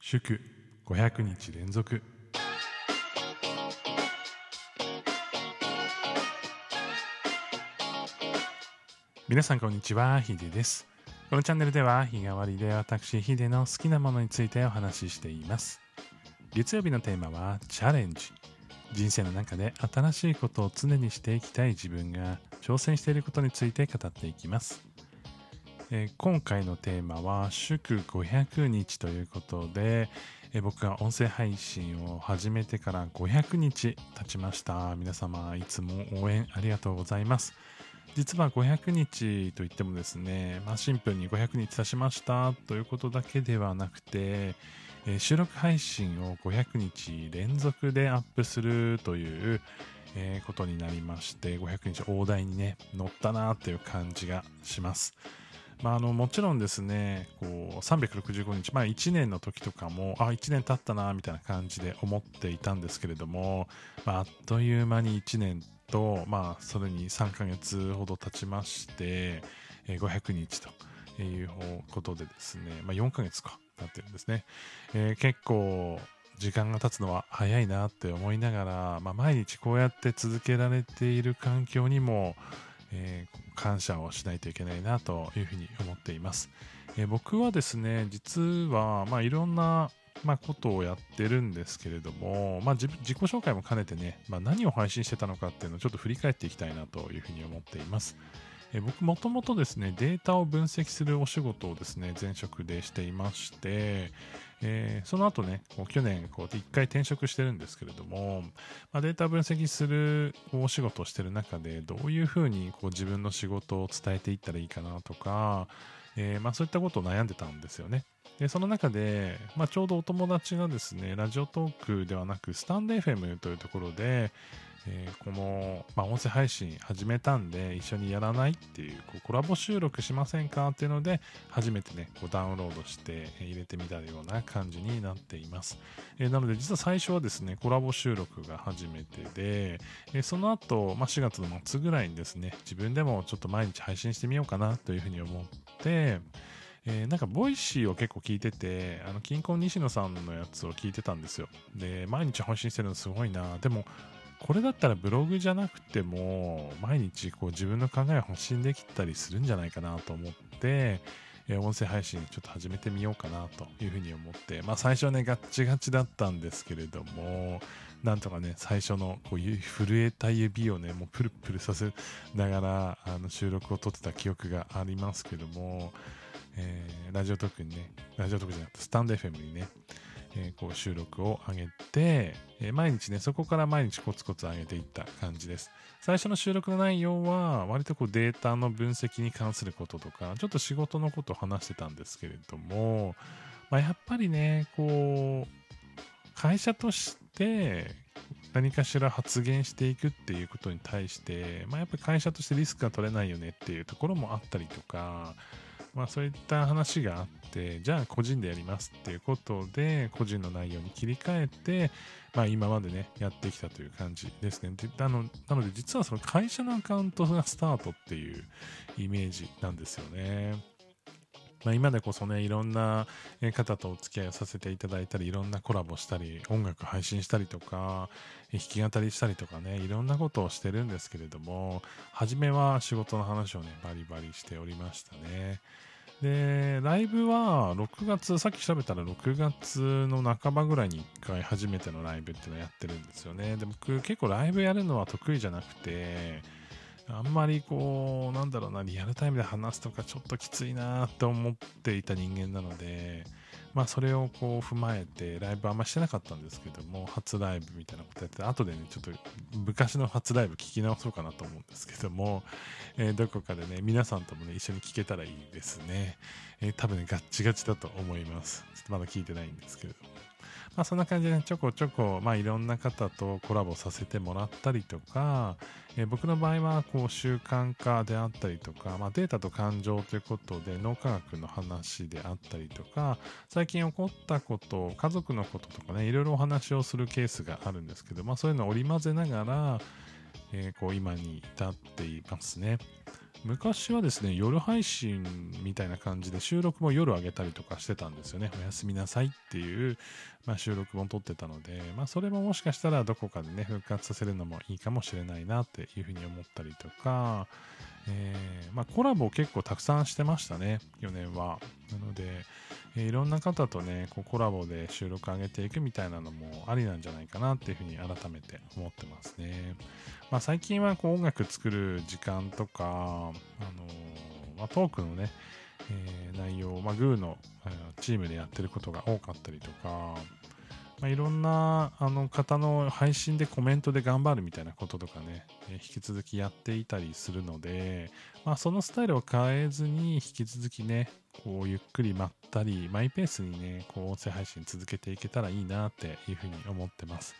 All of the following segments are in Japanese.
祝500日連続。皆さんこんにちはヒデです。このチャンネルでは日替わりで私ヒデの好きなものについてお話ししています。月曜日のテーマはチャレンジ。人生の中で新しいことを常にしていきたい自分が挑戦していることについて語っていきます。えー、今回のテーマは祝500日ということで、えー、僕が音声配信を始めてから500日経ちました。皆様いつも応援ありがとうございます。実は500日といってもですね、まあ、シンプルに500日経ちましたということだけではなくて、えー、収録配信を500日連続でアップするというえー、ことになりまして500日大台にね乗ったなっていう感じがします。まあ、あのもちろんですねこう365日、まあ、1年の時とかもあ1年経ったなみたいな感じで思っていたんですけれども、まあ、あっという間に1年と、まあ、それに3ヶ月ほど経ちまして、500日ということでですね、まあ、4ヶ月かなってるんですね、えー、結構時間が経つのは早いなって思いながら、まあ、毎日こうやって続けられている環境にもえー、感謝をしないといけないなというふうに思っています。えー、僕はですね、実は、まあ、いろんな、まあ、ことをやってるんですけれども、まあ、自己紹介も兼ねてね、まあ、何を配信してたのかっていうのをちょっと振り返っていきたいなというふうに思っています。え僕もともとですね、データを分析するお仕事をですね、前職でしていまして、えー、その後ね、こう去年、こう一回転職してるんですけれども、まあ、データ分析するお仕事をしてる中で、どういうふうにこう自分の仕事を伝えていったらいいかなとか、えー、まあ、そういったことを悩んでたんですよね。で、その中で、まあ、ちょうどお友達がですね、ラジオトークではなく、スタンド FM というところで、えー、この、まあ、音声配信始めたんで一緒にやらないっていうこうコラボ収録しませんかっていうので初めてねこうダウンロードして入れてみたような感じになっています、えー、なので実は最初はですねコラボ収録が初めてで、えー、その後、まあ、4月の末ぐらいにですね自分でもちょっと毎日配信してみようかなというふうに思ってえー、なんか、 Voicy を結構聞いてて、あの、キンコン西野さんのやつを聞いてたんですよ。で、毎日配信してるのすごいな。でも、これだったらブログじゃなくても毎日こう自分の考えを発信できたりするんじゃないかなと思って、え音声配信ちょっと始めてみようかなというふうに思って、まあ最初はねガッチガチだったんですけれども、なんとかね最初のこう震えた指をねもうプルプルさせながらあの収録を撮ってた記憶がありますけども、えー、ラジオトークにね、ラジオトークじゃなくてスタンド FM にね、えー、こう収録を上げて、えー、毎日ね、そこから毎日コツコツ上げていった感じです。最初の収録の内容は、割とこうデータの分析に関することとか、ちょっと仕事のことを話してたんですけれども、まあ、やっぱりね、こう、会社として何かしら発言していくっていうことに対して、まあ、やっぱり会社としてリスクが取れないよねっていうところもあったりとか、まあ、そういった話があって、じゃあ個人でやりますっていうことで、個人の内容に切り替えて、まあ、今までね、やってきたという感じですね。であのなので、実はその会社のアカウントがスタートっていうイメージなんですよね。まあ、今でこそね、いろんな方とお付き合いをさせていただいたり、いろんなコラボしたり、音楽配信したりとか、弾き語りしたりとかね、いろんなことをしてるんですけれども、初めは仕事の話をね、バリバリしておりましたね。で、ライブは6月、さっき調べたら6月の半ばぐらいに1回初めてのライブっていうのをやってるんですよね。で、僕結構ライブやるのは得意じゃなくて、あんまりこう、なんだろうな、リアルタイムで話すとかちょっときついなって思っていた人間なので、まあそれをこう踏まえて、ライブあんましてなかったんですけども、初ライブみたいなことやって、後でね、ちょっと昔の初ライブ聞き直そうかなと思うんですけども、えー、どこかでね、皆さんともね、一緒に聞けたらいいですね。えー、多分ね、ガッチガチだと思います。ちょっとまだ聞いてないんですけども。まあ、そんな感じで、ね、ちょこちょこ、まあ、いろんな方とコラボさせてもらったりとか、えー、僕の場合はこう習慣化であったりとか、まあ、データと感情ということで脳科学の話であったりとか最近起こったこと家族のこととかねいろいろお話をするケースがあるんですけど、まあ、そういうのを織り交ぜながら、えー、こう今に至っていますね。昔はですね、夜配信みたいな感じで収録も夜上げたりとかしてたんですよね。おやすみなさいっていう、まあ、収録も撮ってたので、まあ、それももしかしたらどこかでね、復活させるのもいいかもしれないなっていうふうに思ったりとか、えー、まあ、コラボ結構たくさんしてましたね、去年は。なので、えー、いろんな方とね、こうコラボで収録上げていくみたいなのもありなんじゃないかなっていうふうに改めて思ってますね。まあ、最近はこう音楽作る時間とか、あのまあ、トークのね、えー、内容、まあ、グーのチームでやってることが多かったりとか、まあ、いろんなあの方の配信でコメントで頑張るみたいなこととかね、えー、引き続きやっていたりするので、まあ、そのスタイルを変えずに引き続きね、こうゆっくりまったり、マイペースにね、こう音声配信続けていけたらいいなっていうふうに思ってます。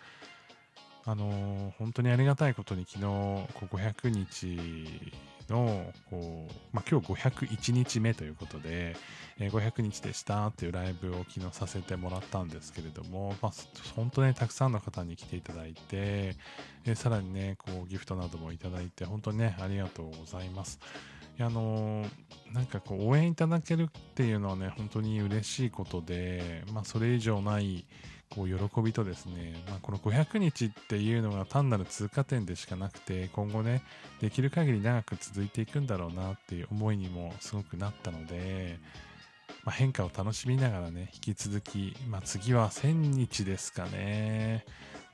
あのー、本当にありがたいことに昨日、こう500日の、こう、まあ、今日501日目ということで、えー、500日でしたっていうライブを昨日させてもらったんですけれども、まあ、本当ね、たくさんの方に来ていただいて、えー、さらにね、こう、ギフトなどもいただいて、本当にね、ありがとうございます。あのー、なんかこう、応援いただけるっていうのはね、本当に嬉しいことで、まあ、それ以上ない、こう喜びとですね、まあ、この500日っていうのが単なる通過点でしかなくて今後ねできる限り長く続いていくんだろうなっていう思いにもすごくなったので、まあ、変化を楽しみながらね引き続き、まあ、次は1000日ですかね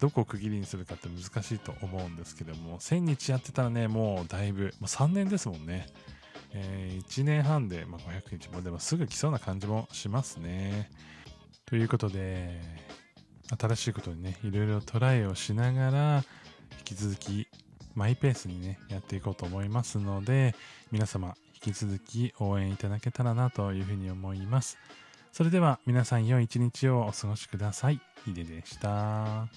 どこを区切りにするかって難しいと思うんですけども1000日やってたらねもうだいぶもう3年ですもんねえー、1年半で、まあ、500日もでもすぐ来そうな感じもしますね。ということで、新しいことにね、いろいろトライをしながら、引き続きマイペースにね、やっていこうと思いますので、皆様、引き続き応援いただけたらなというふうに思います。それでは皆さん良い一日をお過ごしください。ヒデでした。